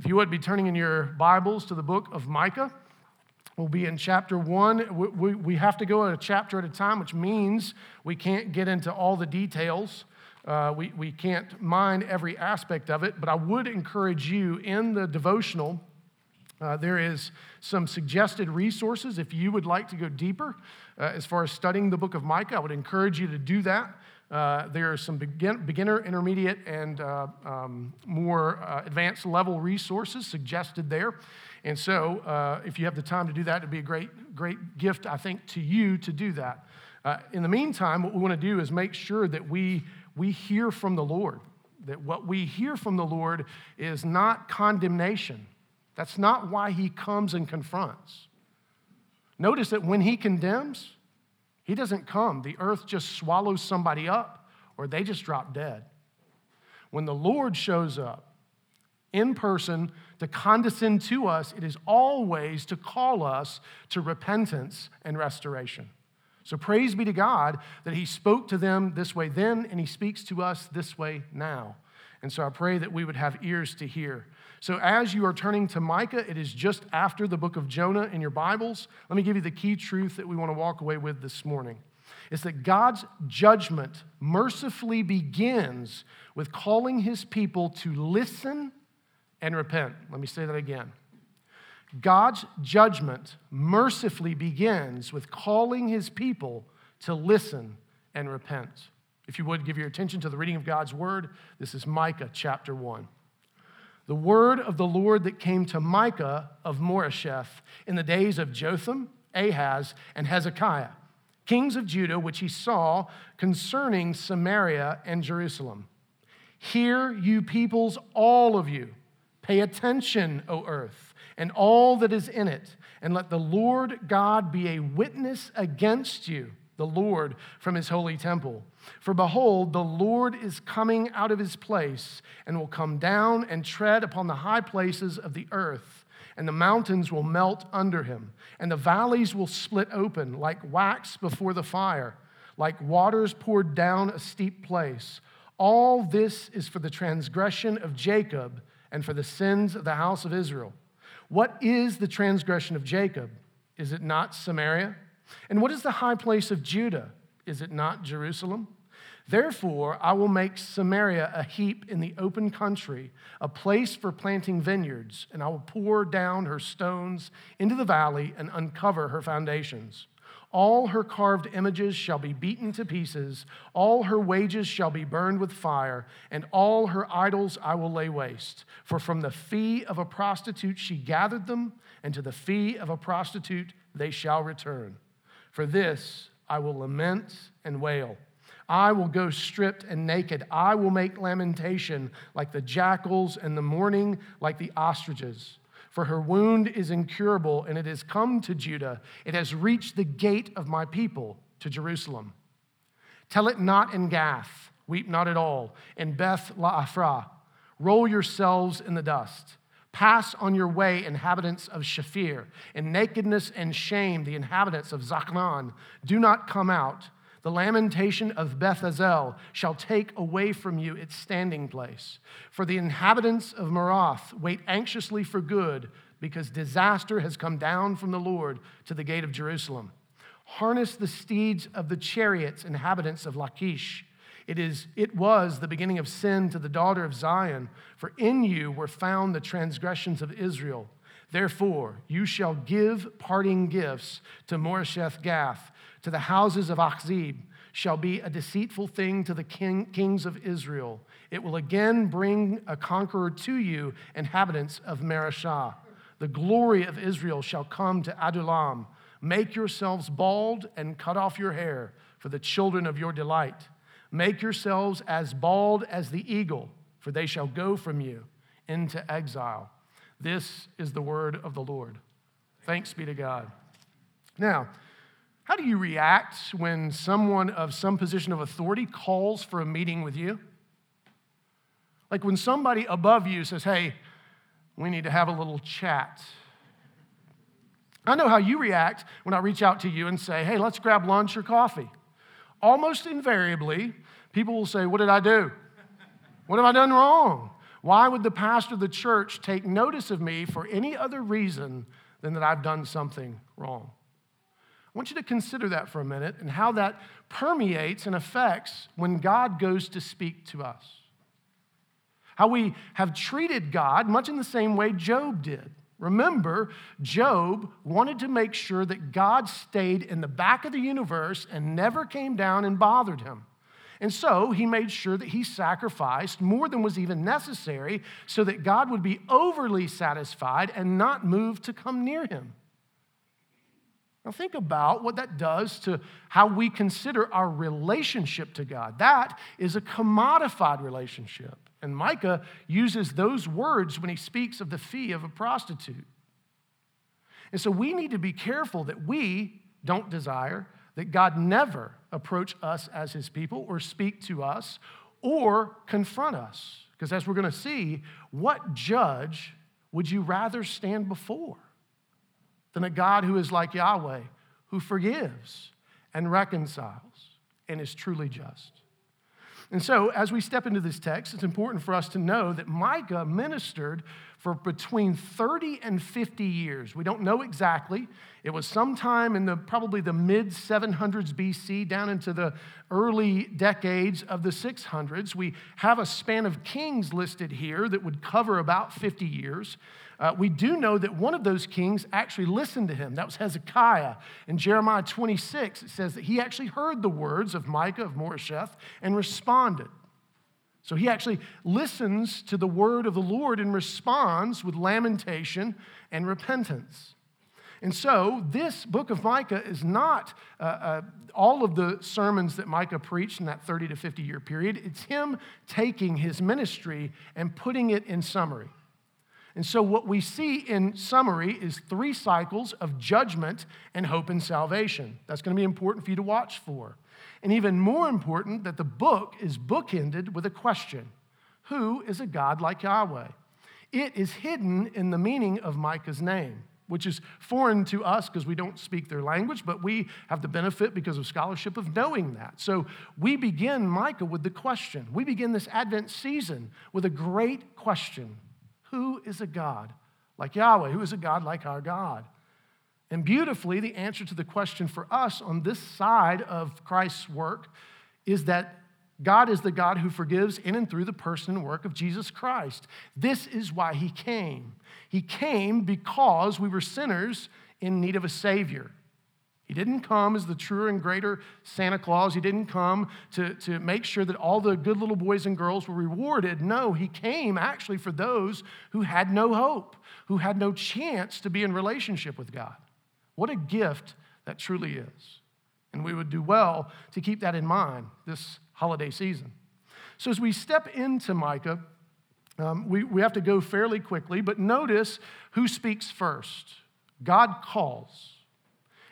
If you would be turning in your Bibles to the book of Micah, we'll be in chapter one. We, we, we have to go a chapter at a time, which means we can't get into all the details. Uh, we, we can't mind every aspect of it, but I would encourage you in the devotional. Uh, there is some suggested resources if you would like to go deeper uh, as far as studying the book of Micah. I would encourage you to do that. Uh, there are some begin, beginner, intermediate, and uh, um, more uh, advanced level resources suggested there. And so, uh, if you have the time to do that, it'd be a great, great gift, I think, to you to do that. Uh, in the meantime, what we want to do is make sure that we, we hear from the Lord, that what we hear from the Lord is not condemnation. That's not why he comes and confronts. Notice that when he condemns, he doesn't come. The earth just swallows somebody up or they just drop dead. When the Lord shows up in person to condescend to us, it is always to call us to repentance and restoration. So praise be to God that He spoke to them this way then and He speaks to us this way now. And so I pray that we would have ears to hear. So, as you are turning to Micah, it is just after the book of Jonah in your Bibles. Let me give you the key truth that we want to walk away with this morning. It's that God's judgment mercifully begins with calling his people to listen and repent. Let me say that again. God's judgment mercifully begins with calling his people to listen and repent. If you would give your attention to the reading of God's word, this is Micah chapter 1 the word of the Lord that came to Micah of Moresheth in the days of Jotham, Ahaz, and Hezekiah, kings of Judah, which he saw concerning Samaria and Jerusalem. Hear, you peoples, all of you. Pay attention, O earth, and all that is in it, and let the Lord God be a witness against you the Lord from his holy temple. For behold, the Lord is coming out of his place and will come down and tread upon the high places of the earth, and the mountains will melt under him, and the valleys will split open like wax before the fire, like waters poured down a steep place. All this is for the transgression of Jacob and for the sins of the house of Israel. What is the transgression of Jacob? Is it not Samaria? And what is the high place of Judah? Is it not Jerusalem? Therefore, I will make Samaria a heap in the open country, a place for planting vineyards, and I will pour down her stones into the valley and uncover her foundations. All her carved images shall be beaten to pieces, all her wages shall be burned with fire, and all her idols I will lay waste. For from the fee of a prostitute she gathered them, and to the fee of a prostitute they shall return. For this I will lament and wail. I will go stripped and naked. I will make lamentation like the jackals, and the mourning like the ostriches. For her wound is incurable, and it has come to Judah. It has reached the gate of my people, to Jerusalem. Tell it not in Gath, weep not at all. In Beth Laaphrah, roll yourselves in the dust. Pass on your way, inhabitants of Shaphir. In nakedness and shame, the inhabitants of Zaanan. Do not come out. The lamentation of Beth Ezel shall take away from you its standing place. For the inhabitants of Maroth wait anxiously for good, because disaster has come down from the Lord to the gate of Jerusalem. Harness the steeds of the chariots, inhabitants of Lachish. It, is, it was the beginning of sin to the daughter of Zion, for in you were found the transgressions of Israel. Therefore, you shall give parting gifts to Moresheth Gath, to the houses of Achzib, shall be a deceitful thing to the king, kings of Israel. It will again bring a conqueror to you, inhabitants of Mareshah. The glory of Israel shall come to Adullam. Make yourselves bald and cut off your hair for the children of your delight. Make yourselves as bald as the eagle, for they shall go from you into exile. This is the word of the Lord. Thanks be to God. Now, how do you react when someone of some position of authority calls for a meeting with you? Like when somebody above you says, hey, we need to have a little chat. I know how you react when I reach out to you and say, hey, let's grab lunch or coffee almost invariably, people will say, What did I do? What have I done wrong? Why would the pastor of the church take notice of me for any other reason than that I've done something wrong? I want you to consider that for a minute and how that permeates and affects when God goes to speak to us. How we have treated God much in the same way Job did. Remember, Job wanted to make sure that God stayed in the back of the universe and never came down and bothered him. And so he made sure that he sacrificed more than was even necessary so that God would be overly satisfied and not moved to come near him. Now, think about what that does to how we consider our relationship to God. That is a commodified relationship. And Micah uses those words when he speaks of the fee of a prostitute. And so we need to be careful that we don't desire that God never approach us as his people or speak to us or confront us. Because as we're going to see, what judge would you rather stand before than a God who is like Yahweh, who forgives and reconciles and is truly just? And so, as we step into this text, it's important for us to know that Micah ministered for between 30 and 50 years. We don't know exactly. It was sometime in the probably the mid 700s BC down into the early decades of the 600s. We have a span of kings listed here that would cover about 50 years. Uh, we do know that one of those kings actually listened to him. That was Hezekiah. In Jeremiah 26, it says that he actually heard the words of Micah of Moresheth and responded. So he actually listens to the word of the Lord and responds with lamentation and repentance. And so, this book of Micah is not uh, uh, all of the sermons that Micah preached in that 30 to 50 year period. It's him taking his ministry and putting it in summary. And so, what we see in summary is three cycles of judgment and hope and salvation. That's going to be important for you to watch for. And even more important, that the book is bookended with a question Who is a God like Yahweh? It is hidden in the meaning of Micah's name, which is foreign to us because we don't speak their language, but we have the benefit because of scholarship of knowing that. So we begin Micah with the question. We begin this Advent season with a great question who is a God like Yahweh? Who is a God like our God? And beautifully, the answer to the question for us on this side of Christ's work is that God is the God who forgives in and through the person and work of Jesus Christ. This is why he came. He came because we were sinners in need of a Savior. He didn't come as the truer and greater Santa Claus. He didn't come to, to make sure that all the good little boys and girls were rewarded. No, he came actually for those who had no hope, who had no chance to be in relationship with God. What a gift that truly is. And we would do well to keep that in mind this holiday season. So, as we step into Micah, um, we, we have to go fairly quickly, but notice who speaks first. God calls.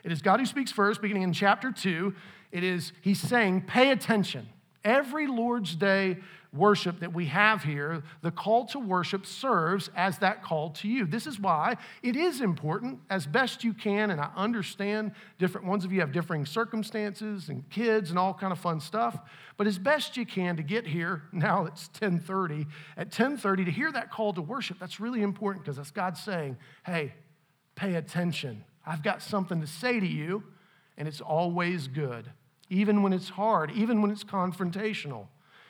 It is God who speaks first, beginning in chapter 2. It is, he's saying, pay attention. Every Lord's Day worship that we have here, the call to worship serves as that call to you. This is why it is important, as best you can, and I understand different ones of you have differing circumstances and kids and all kind of fun stuff, but as best you can to get here, now it's 1030, at 1030 to hear that call to worship, that's really important because that's God saying, hey, pay attention. I've got something to say to you, and it's always good, even when it's hard, even when it's confrontational.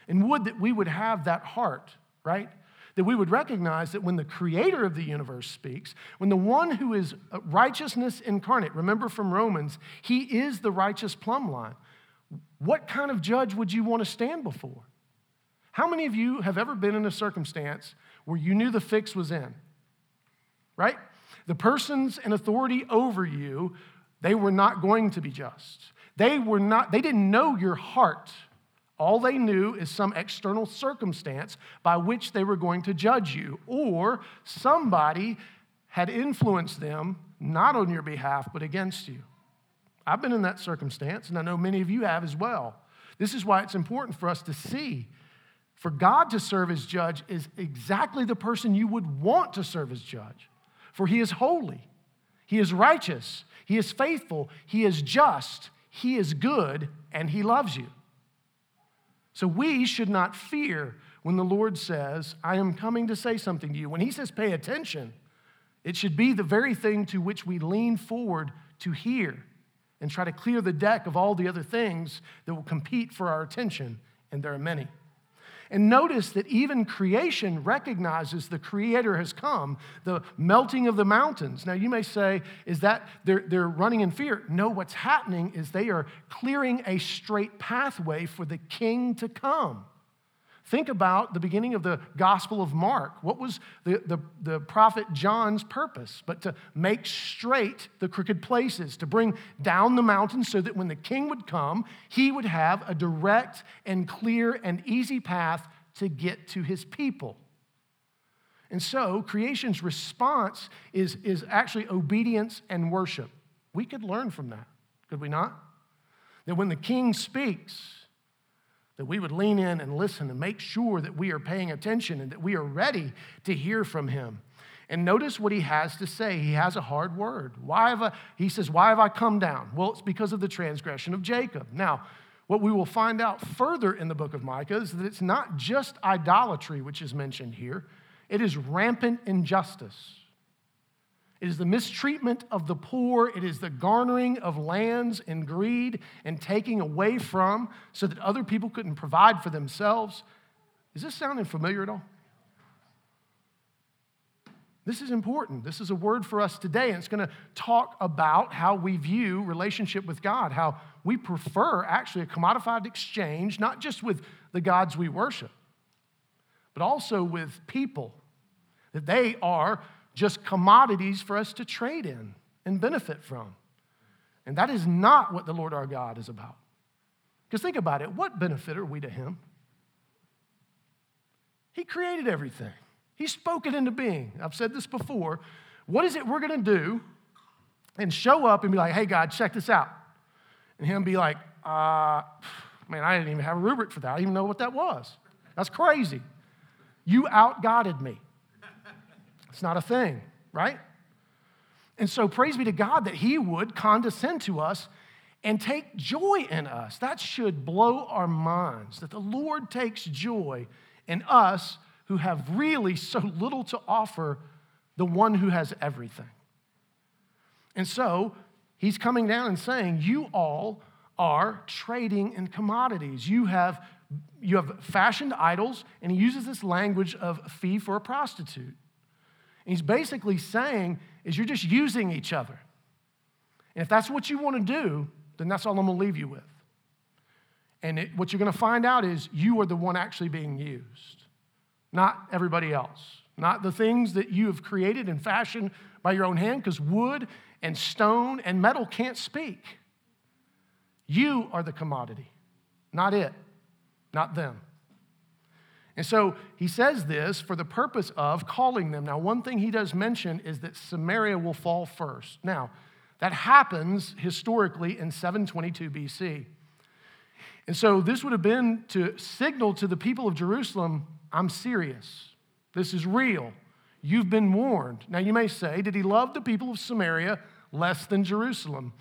And would that we would have that heart, right? That we would recognize that when the creator of the universe speaks, when the one who is uh, righteousness incarnate, remember from Romans, he is the righteous plumb line. What kind of judge would you want to stand before? How many of you have ever been in a circumstance where you knew the fix was in? Right? The persons in authority over you, they were not going to be just. They were not, they didn't know your heart. All they knew is some external circumstance by which they were going to judge you, or somebody had influenced them, not on your behalf, but against you. I've been in that circumstance, and I know many of you have as well. This is why it's important for us to see. For God to serve as judge is exactly the person you would want to serve as judge for he is holy, he is righteous, he is faithful, he is just, he is good, and he loves you. So we should not fear when the Lord says, I am coming to say something to you. When he says pay attention, it should be the very thing to which we lean forward to hear and try to clear the deck of all the other things that will compete for our attention, and there are many. And notice that even creation recognizes the Creator has come, the melting of the mountains. Now, you may say, is that they're, they're running in fear? No, what's happening is they are clearing a straight pathway for the King to come. Think about the beginning of the Gospel of Mark. What was the, the, the, prophet John's purpose? But to make straight the crooked places, to bring down the mountains so that when the king would come, he would have a direct and clear and easy path to get to his people. And so creation's response is, is actually obedience and worship. We could learn from that, could we not? That when the king speaks, that we would lean in and listen and make sure that we are paying attention and that we are ready to hear from him. And notice what he has to say. He has a hard word. Why have I, he says, Why have I come down? Well, it's because of the transgression of Jacob. Now, what we will find out further in the book of Micah is that it's not just idolatry which is mentioned here, it is rampant injustice. It is the mistreatment of the poor. It is the garnering of lands and greed and taking away from so that other people couldn't provide for themselves. Is this sounding familiar at all? This is important. This is a word for us today, and it's going to talk about how we view relationship with God, how we prefer actually a commodified exchange, not just with the gods we worship, but also with people, that they are just commodities for us to trade in and benefit from. And that is not what the Lord our God is about. Because think about it what benefit are we to Him? He created everything, He spoke it into being. I've said this before. What is it we're going to do and show up and be like, hey, God, check this out? And Him be like, uh, man, I didn't even have a rubric for that. I didn't even know what that was. That's crazy. You outgodded me. It's not a thing, right? And so, praise be to God that He would condescend to us and take joy in us. That should blow our minds that the Lord takes joy in us who have really so little to offer the one who has everything. And so, He's coming down and saying, You all are trading in commodities. You have, you have fashioned idols, and he uses this language of fee for a prostitute he's basically saying is you're just using each other. And if that's what you want to do, then that's all I'm going to leave you with. And it, what you're going to find out is you are the one actually being used, not everybody else, not the things that you have created and fashioned by your own hand, because wood and stone and metal can't speak. You are the commodity, not it, not them. And so he says this for the purpose of calling them. Now, one thing he does mention is that Samaria will fall first. Now, that happens historically in 722 BC. And so this would have been to signal to the people of Jerusalem I'm serious. This is real. You've been warned. Now, you may say, did he love the people of Samaria less than Jerusalem?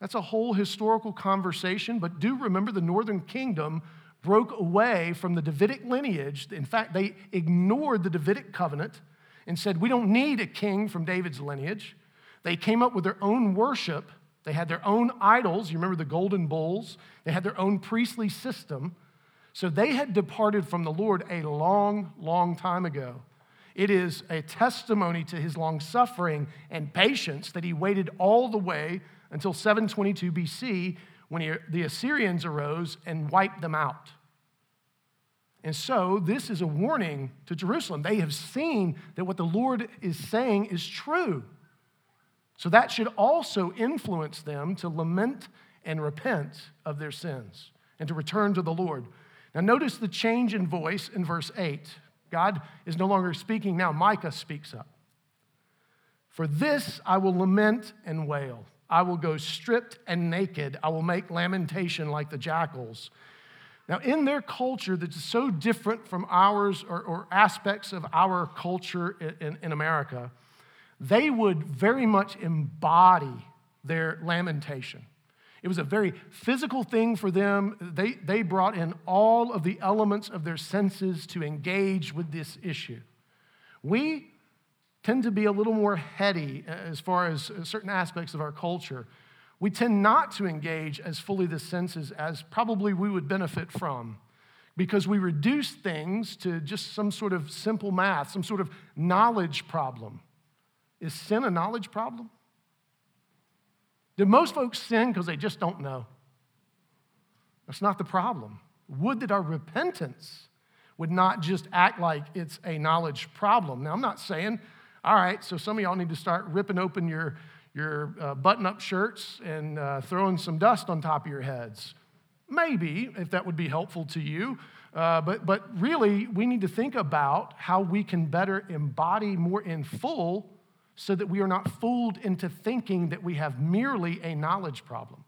That's a whole historical conversation, but do remember the northern kingdom broke away from the Davidic lineage. In fact, they ignored the Davidic covenant and said, We don't need a king from David's lineage. They came up with their own worship. They had their own idols. You remember the golden bulls? They had their own priestly system. So they had departed from the Lord a long, long time ago. It is a testimony to his long suffering and patience that he waited all the way until 722 BC when he, the Assyrians arose and wiped them out. And so, this is a warning to Jerusalem. They have seen that what the Lord is saying is true. So, that should also influence them to lament and repent of their sins and to return to the Lord. Now, notice the change in voice in verse 8. God is no longer speaking now, Micah speaks up. For this I will lament and wail. I will go stripped and naked. I will make lamentation like the jackals. Now, in their culture that's so different from ours or, or aspects of our culture in, in America, they would very much embody their lamentation. It was a very physical thing for them. They, they brought in all of the elements of their senses to engage with this issue. We tend to be a little more heady uh, as far as uh, certain aspects of our culture. We tend not to engage as fully the senses as probably we would benefit from because we reduce things to just some sort of simple math, some sort of knowledge problem. Is sin a knowledge problem? Do most folks sin because they just don't know? That's not the problem. Would that our repentance would not just act like it's a knowledge problem. Now, I'm not saying, all right, so some of y'all need to start ripping open your, your uh, button up shirts and uh, throwing some dust on top of your heads. Maybe, if that would be helpful to you. Uh, but, but really, we need to think about how we can better embody more in full so that we are not fooled into thinking that we have merely a knowledge problem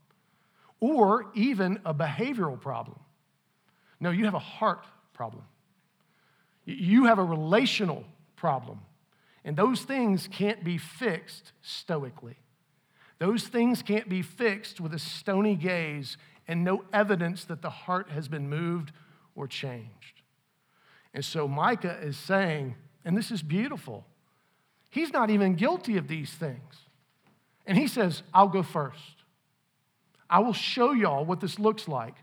or even a behavioral problem. No, you have a heart problem. You have a relational problem. And those things can't be fixed stoically. Those things can't be fixed with a stony gaze and no evidence that the heart has been moved or changed. And so Micah is saying, and this is beautiful He's not even guilty of these things. And he says, I'll go first. I will show y'all what this looks like.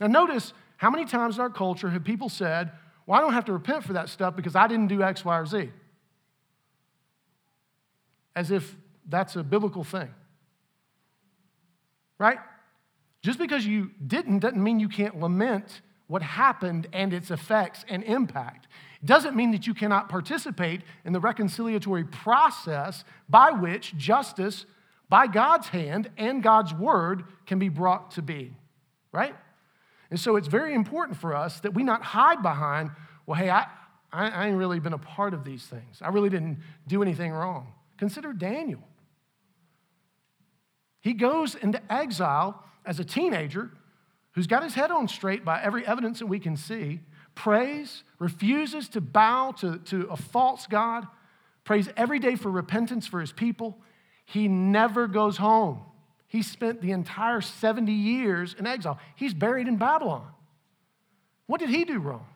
Now, notice how many times in our culture have people said, Well, I don't have to repent for that stuff because I didn't do X, Y, or Z. As if that's a biblical thing. Right? Just because you didn't doesn't mean you can't lament what happened and its effects and impact doesn't mean that you cannot participate in the reconciliatory process by which justice, by God's hand and God's word, can be brought to be, right? And so it's very important for us that we not hide behind, well, hey, I, I, ain't really been a part of these things. I really didn't do anything wrong. Consider Daniel. He goes into exile as a teenager who's got his head on straight by every evidence that we can see prays, refuses to bow to, to a false God, prays every day for repentance for his people. He never goes home. He spent the entire 70 years in exile. He's buried in Babylon. What did he do wrong?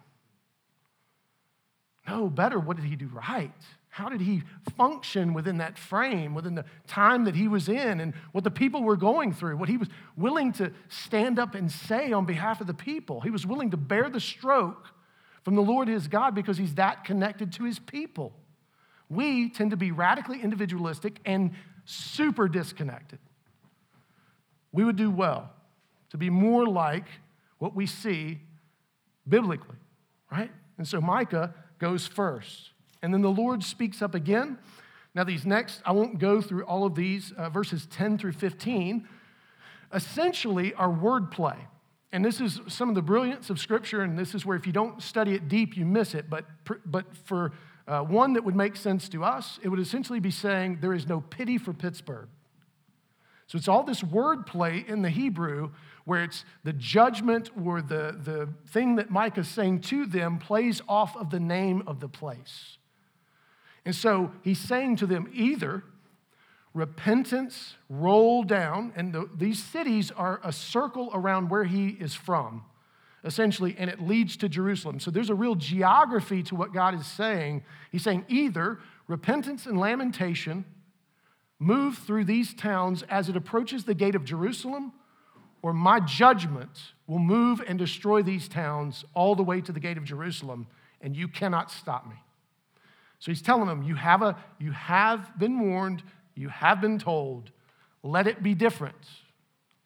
No, better, what did he do right? How did he function within that frame, within the time that he was in, and what the people were going through, what he was willing to stand up and say on behalf of the people? He was willing to bear the stroke from the Lord his God because he's that connected to his people. We tend to be radically individualistic and super disconnected. We would do well to be more like what we see biblically, right? And so Micah goes first. And then the Lord speaks up again. Now, these next, I won't go through all of these, uh, verses 10 through 15, essentially are wordplay. And this is some of the brilliance of Scripture, and this is where if you don't study it deep, you miss it. But, but for uh, one that would make sense to us, it would essentially be saying there is no pity for Pittsburgh. So it's all this wordplay in the Hebrew where it's the judgment or the, the thing that Micah's saying to them plays off of the name of the place. And so he's saying to them either repentance roll down, and the, these cities are a circle around where he is from, essentially, and it leads to Jerusalem. So there's a real geography to what God is saying. He's saying either repentance and lamentation move through these towns as it approaches the gate of Jerusalem, or my judgment will move and destroy these towns all the way to the gate of Jerusalem, and you cannot stop me. So he's telling them, you have, a, you have been warned, you have been told, let it be different.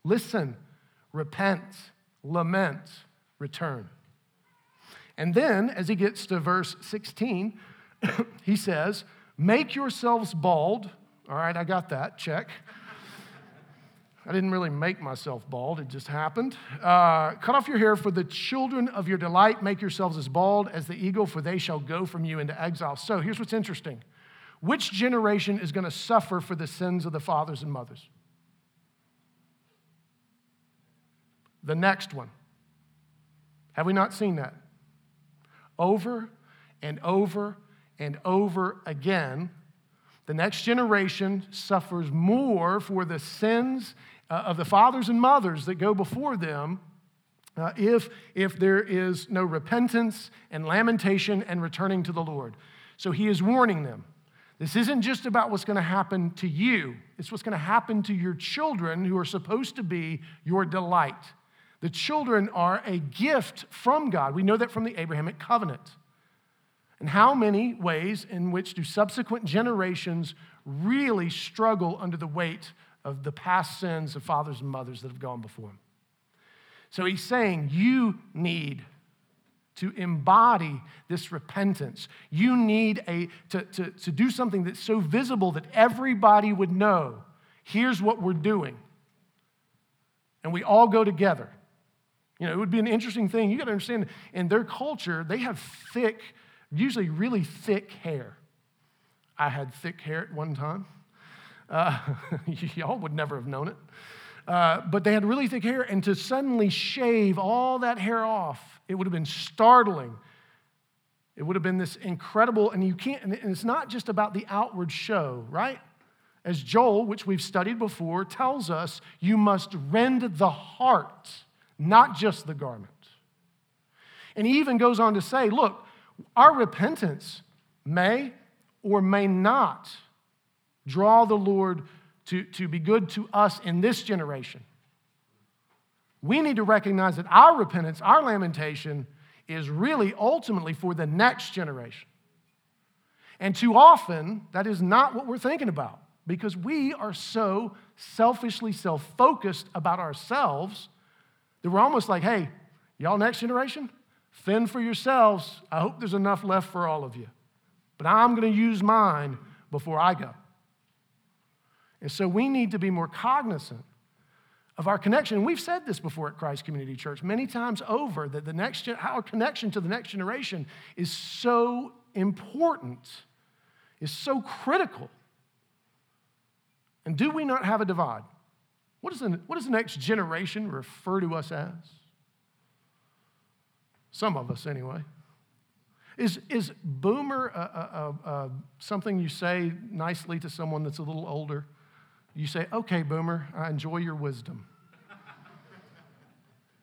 Listen, repent, lament, return. And then, as he gets to verse 16, he says, Make yourselves bald. All right, I got that, check. I didn't really make myself bald, it just happened. Uh, cut off your hair for the children of your delight. Make yourselves as bald as the eagle, for they shall go from you into exile. So here's what's interesting which generation is going to suffer for the sins of the fathers and mothers? The next one. Have we not seen that? Over and over and over again, the next generation suffers more for the sins uh, of the fathers and mothers that go before them uh, if, if there is no repentance and lamentation and returning to the Lord. So he is warning them. This isn't just about what's going to happen to you, it's what's going to happen to your children who are supposed to be your delight. The children are a gift from God. We know that from the Abrahamic covenant. And how many ways in which do subsequent generations really struggle under the weight of the past sins of fathers and mothers that have gone before him. So he's saying, You need to embody this repentance. You need a, to, to, to do something that's so visible that everybody would know here's what we're doing. And we all go together. You know, it would be an interesting thing. You got to understand, in their culture, they have thick, usually really thick hair. I had thick hair at one time. Uh, y'all would never have known it. Uh, but they had really thick hair, and to suddenly shave all that hair off, it would have been startling. It would have been this incredible, and you can't, and it's not just about the outward show, right? As Joel, which we've studied before, tells us, you must rend the heart, not just the garment. And he even goes on to say, look, our repentance may or may not draw the Lord to, to be good to us in this generation. We need to recognize that our repentance, our lamentation, is really ultimately for the next generation. And too often, that is not what we're thinking about because we are so selfishly self focused about ourselves that we're almost like, hey, y'all, next generation, fend for yourselves. I hope there's enough left for all of you. But I'm going to use mine before I go. And so we need to be more cognizant of our connection. We've said this before at Christ Community Church many times over that the next our connection to the next generation is so important, is so critical. And do we not have a divide? What, is the, what does the next generation refer to us as? Some of us, anyway. Is, is boomer something you say nicely to someone that's a little older? You say, okay, boomer, I enjoy your wisdom.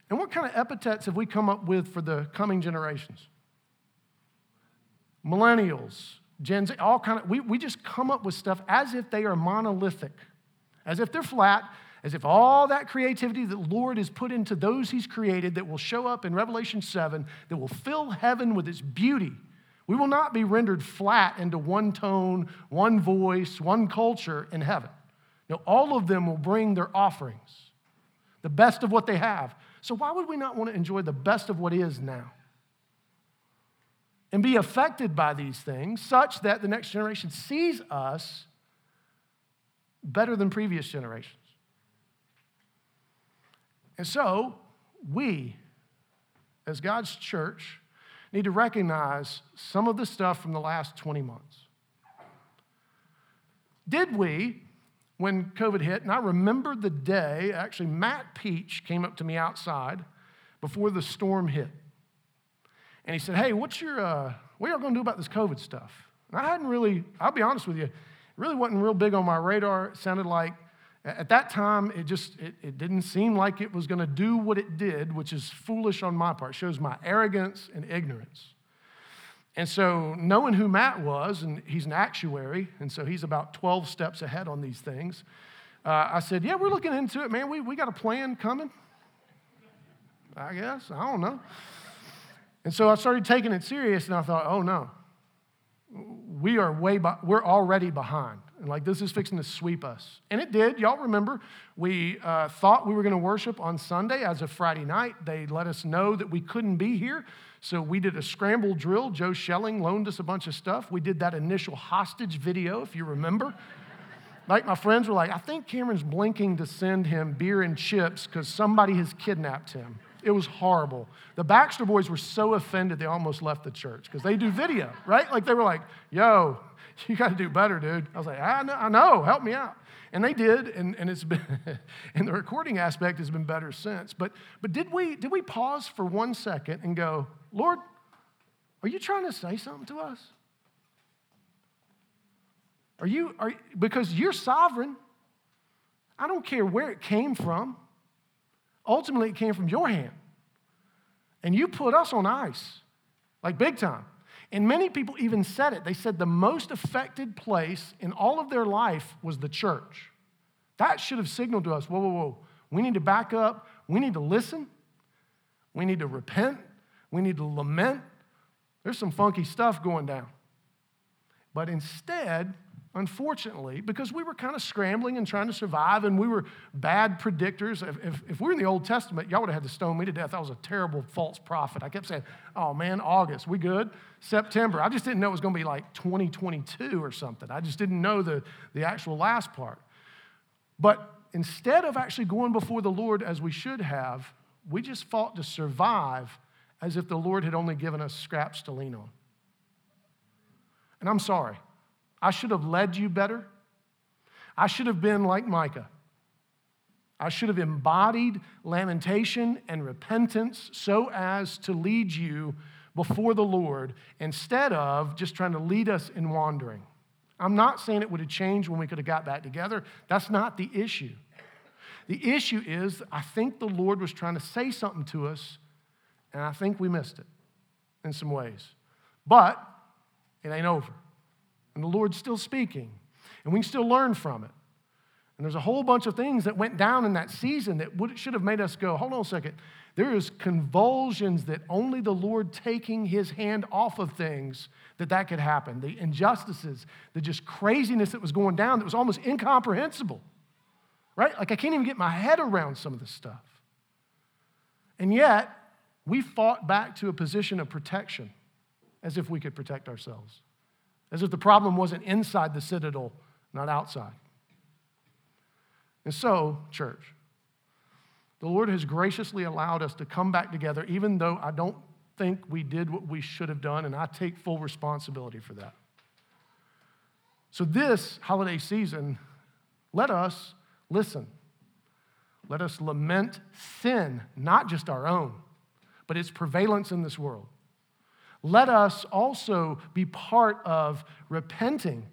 and what kind of epithets have we come up with for the coming generations? Millennials, Gen Z, all kind of, we, we just come up with stuff as if they are monolithic, as if they're flat, as if all that creativity that the Lord has put into those He's created that will show up in Revelation 7, that will fill heaven with its beauty. We will not be rendered flat into one tone, one voice, one culture in heaven. Now, all of them will bring their offerings, the best of what they have. So, why would we not want to enjoy the best of what is now? And be affected by these things such that the next generation sees us better than previous generations. And so, we, as God's church, need to recognize some of the stuff from the last 20 months. Did we when COVID hit, and I remember the day, actually, Matt Peach came up to me outside before the storm hit. And he said, Hey, what's your, uh, what y'all gonna do about this COVID stuff? And I hadn't really, I'll be honest with you, it really wasn't real big on my radar. It sounded like, at that time, it just, it, it didn't seem like it was gonna do what it did, which is foolish on my part. It shows my arrogance and ignorance. And so, knowing who Matt was, and he's an actuary, and so he's about 12 steps ahead on these things, uh, I said, Yeah, we're looking into it, man. We, we got a plan coming. I guess. I don't know. And so I started taking it serious, and I thought, Oh, no. We are way, by, we're already behind. And like this is fixing to sweep us. And it did. Y'all remember, we uh, thought we were going to worship on Sunday as of Friday night. They let us know that we couldn't be here. So we did a scramble drill. Joe Schelling loaned us a bunch of stuff. We did that initial hostage video, if you remember. like my friends were like, I think Cameron's blinking to send him beer and chips because somebody has kidnapped him. It was horrible. The Baxter boys were so offended they almost left the church because they do video, right? Like they were like, yo, you got to do better, dude. I was like, I know, I know, help me out. And they did, and, and it's been, and the recording aspect has been better since. But, but did, we, did we pause for one second and go, Lord, are you trying to say something to us? Are you, are, because you're sovereign. I don't care where it came from. Ultimately, it came from your hand. And you put us on ice, like big time. And many people even said it. They said the most affected place in all of their life was the church. That should have signaled to us whoa, whoa, whoa. We need to back up. We need to listen. We need to repent. We need to lament. There's some funky stuff going down. But instead, unfortunately, because we were kind of scrambling and trying to survive and we were bad predictors. If, if, if, we were in the Old Testament, y'all would have had to stone me to death. I was a terrible false prophet. I kept saying, oh man, August, we good? September. I just didn't know it was going to be like 2022 or something. I just didn't know the, the actual last part. But instead of actually going before the Lord as we should have, we just fought to survive as if the Lord had only given us scraps to lean on. And I'm sorry. I should have led you better. I should have been like Micah. I should have embodied lamentation and repentance so as to lead you before the Lord instead of just trying to lead us in wandering. I'm not saying it would have changed when we could have got back together. That's not the issue. The issue is, I think the Lord was trying to say something to us, and I think we missed it in some ways. But it ain't over. And the Lord's still speaking, and we can still learn from it. And there's a whole bunch of things that went down in that season that would, should have made us go, hold on a second. There is convulsions that only the Lord taking his hand off of things that that could happen. The injustices, the just craziness that was going down that was almost incomprehensible. Right? Like I can't even get my head around some of this stuff. And yet, we fought back to a position of protection as if we could protect ourselves as if the problem wasn't inside the citadel, not outside. And so, church, the Lord has graciously allowed us to come back together, even though I don't think we did what we should have done, and I take full responsibility for that. So, this holiday season, let us listen. Let us lament sin, not just our own, but its prevalence in this world. Let us also be part of repenting,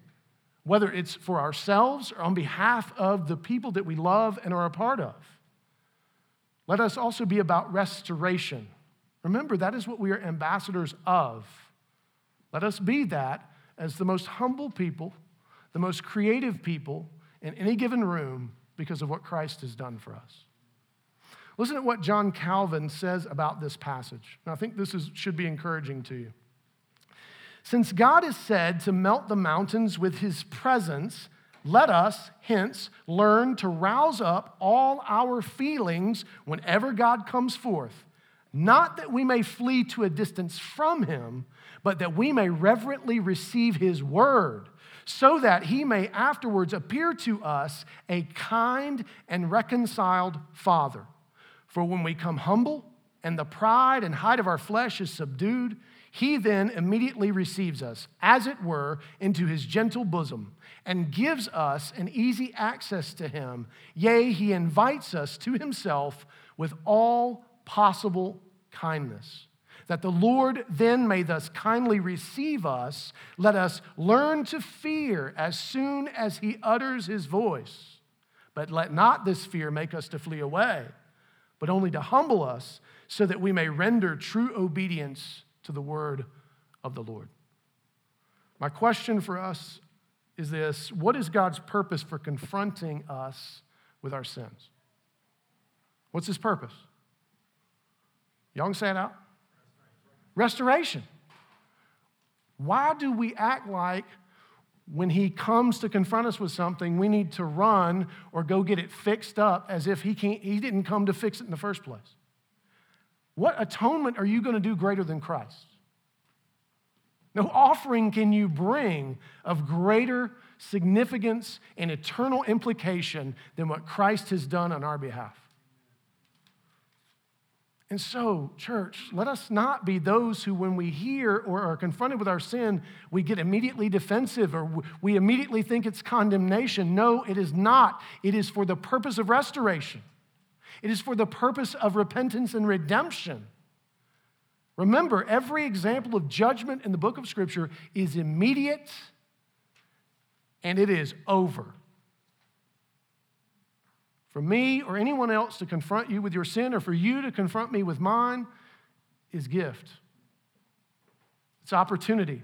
whether it's for ourselves or on behalf of the people that we love and are a part of. Let us also be about restoration. Remember, that is what we are ambassadors of. Let us be that as the most humble people, the most creative people in any given room because of what Christ has done for us. Listen to what John Calvin says about this passage. And I think this is, should be encouraging to you. Since God is said to melt the mountains with his presence, let us, hence, learn to rouse up all our feelings whenever God comes forth. Not that we may flee to a distance from him, but that we may reverently receive his word, so that he may afterwards appear to us a kind and reconciled Father for when we come humble and the pride and height of our flesh is subdued, he then immediately receives us, as it were, into his gentle bosom and gives us an easy access to him. Yea, he invites us to himself with all possible kindness. That the Lord then may thus kindly receive us, let us learn to fear as soon as he utters his voice. But let not this fear make us to flee away but only to humble us so that we may render true obedience to the word of the Lord. My question for us is this What is God's purpose for confronting us with our sins? What's his purpose? Y'all can say it out? Restoration. Why do we act like when he comes to confront us with something, we need to run or go get it fixed up as if he, can't, he didn't come to fix it in the first place. What atonement are you going to do greater than Christ? No offering can you bring of greater significance and eternal implication than what Christ has done on our behalf. And so, church, let us not be those who, when we hear or are confronted with our sin, we get immediately defensive or we immediately think it's condemnation. No, it is not. It is for the purpose of restoration, it is for the purpose of repentance and redemption. Remember, every example of judgment in the book of Scripture is immediate and it is over. For me or anyone else to confront you with your sin or for you to confront me with mine is gift. It's opportunity.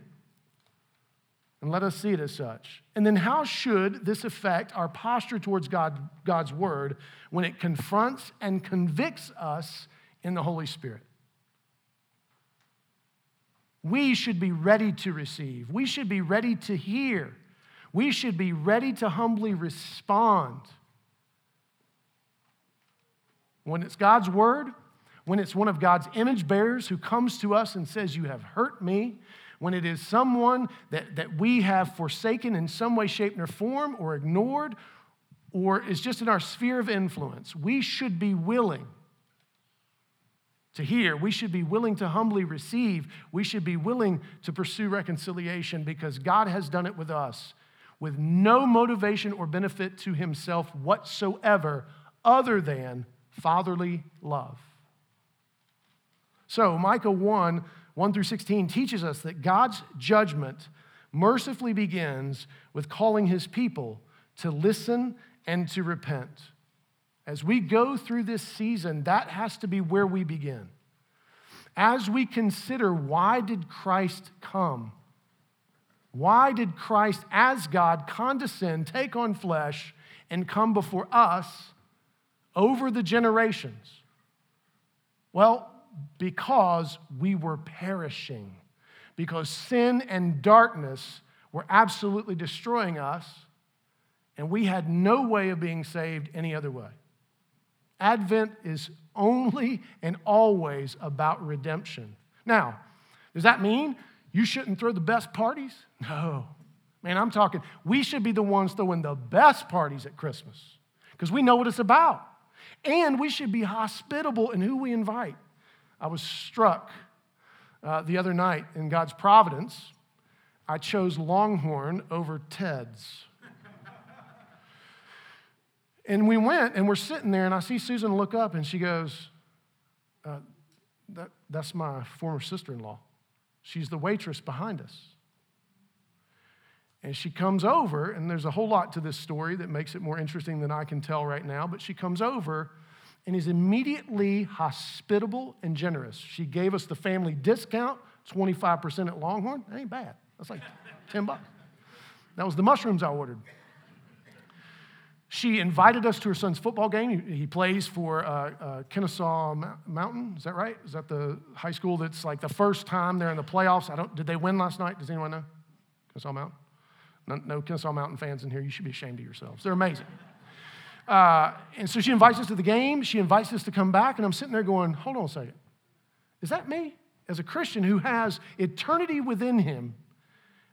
And let us see it as such. And then, how should this affect our posture towards God, God's word when it confronts and convicts us in the Holy Spirit? We should be ready to receive, we should be ready to hear, we should be ready to humbly respond. When it's God's word, when it's one of God's image bearers who comes to us and says, You have hurt me, when it is someone that, that we have forsaken in some way, shape, or form, or ignored, or is just in our sphere of influence, we should be willing to hear. We should be willing to humbly receive. We should be willing to pursue reconciliation because God has done it with us with no motivation or benefit to himself whatsoever other than fatherly love. So, Micah 1 1 through 16 teaches us that God's judgment mercifully begins with calling his people to listen and to repent. As we go through this season, that has to be where we begin. As we consider why did Christ come? Why did Christ, as God, condescend, take on flesh, and come before us over the generations? Well, because we were perishing, because sin and darkness were absolutely destroying us, and we had no way of being saved any other way. Advent is only and always about redemption. Now, does that mean you shouldn't throw the best parties? No. Man, I'm talking, we should be the ones throwing the best parties at Christmas because we know what it's about. And we should be hospitable in who we invite. I was struck uh, the other night in God's providence. I chose Longhorn over Ted's. and we went and we're sitting there, and I see Susan look up and she goes, uh, that, That's my former sister in law. She's the waitress behind us. And she comes over, and there's a whole lot to this story that makes it more interesting than I can tell right now, but she comes over and is immediately hospitable and generous. She gave us the family discount, 25% at Longhorn. That ain't bad. That's like 10 bucks. That was the mushrooms I ordered. She invited us to her son's football game. He plays for uh, uh, Kennesaw Mountain. Is that right? Is that the high school that's like the first time they're in the playoffs? I don't. Did they win last night? Does anyone know? Kennesaw Mountain. No, no Kennesaw Mountain fans in here. You should be ashamed of yourselves. They're amazing. Uh, and so she invites us to the game. She invites us to come back, and I'm sitting there going, hold on a second. Is that me? As a Christian who has eternity within him,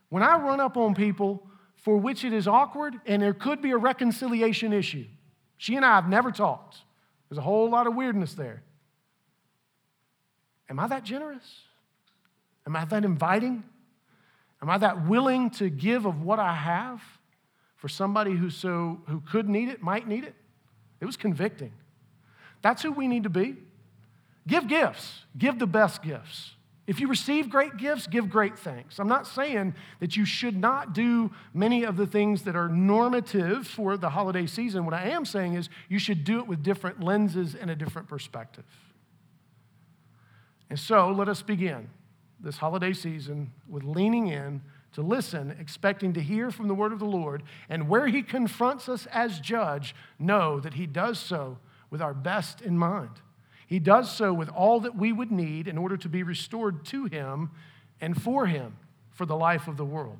when I run up on people for which it is awkward and there could be a reconciliation issue, she and I have never talked. There's a whole lot of weirdness there. Am I that generous? Am I that inviting? Am I that willing to give of what I have? for somebody who so who could need it, might need it. It was convicting. That's who we need to be. Give gifts. Give the best gifts. If you receive great gifts, give great thanks. I'm not saying that you should not do many of the things that are normative for the holiday season. What I am saying is you should do it with different lenses and a different perspective. And so let us begin this holiday season with leaning in to listen, expecting to hear from the word of the Lord, and where he confronts us as judge, know that he does so with our best in mind. He does so with all that we would need in order to be restored to him and for him for the life of the world.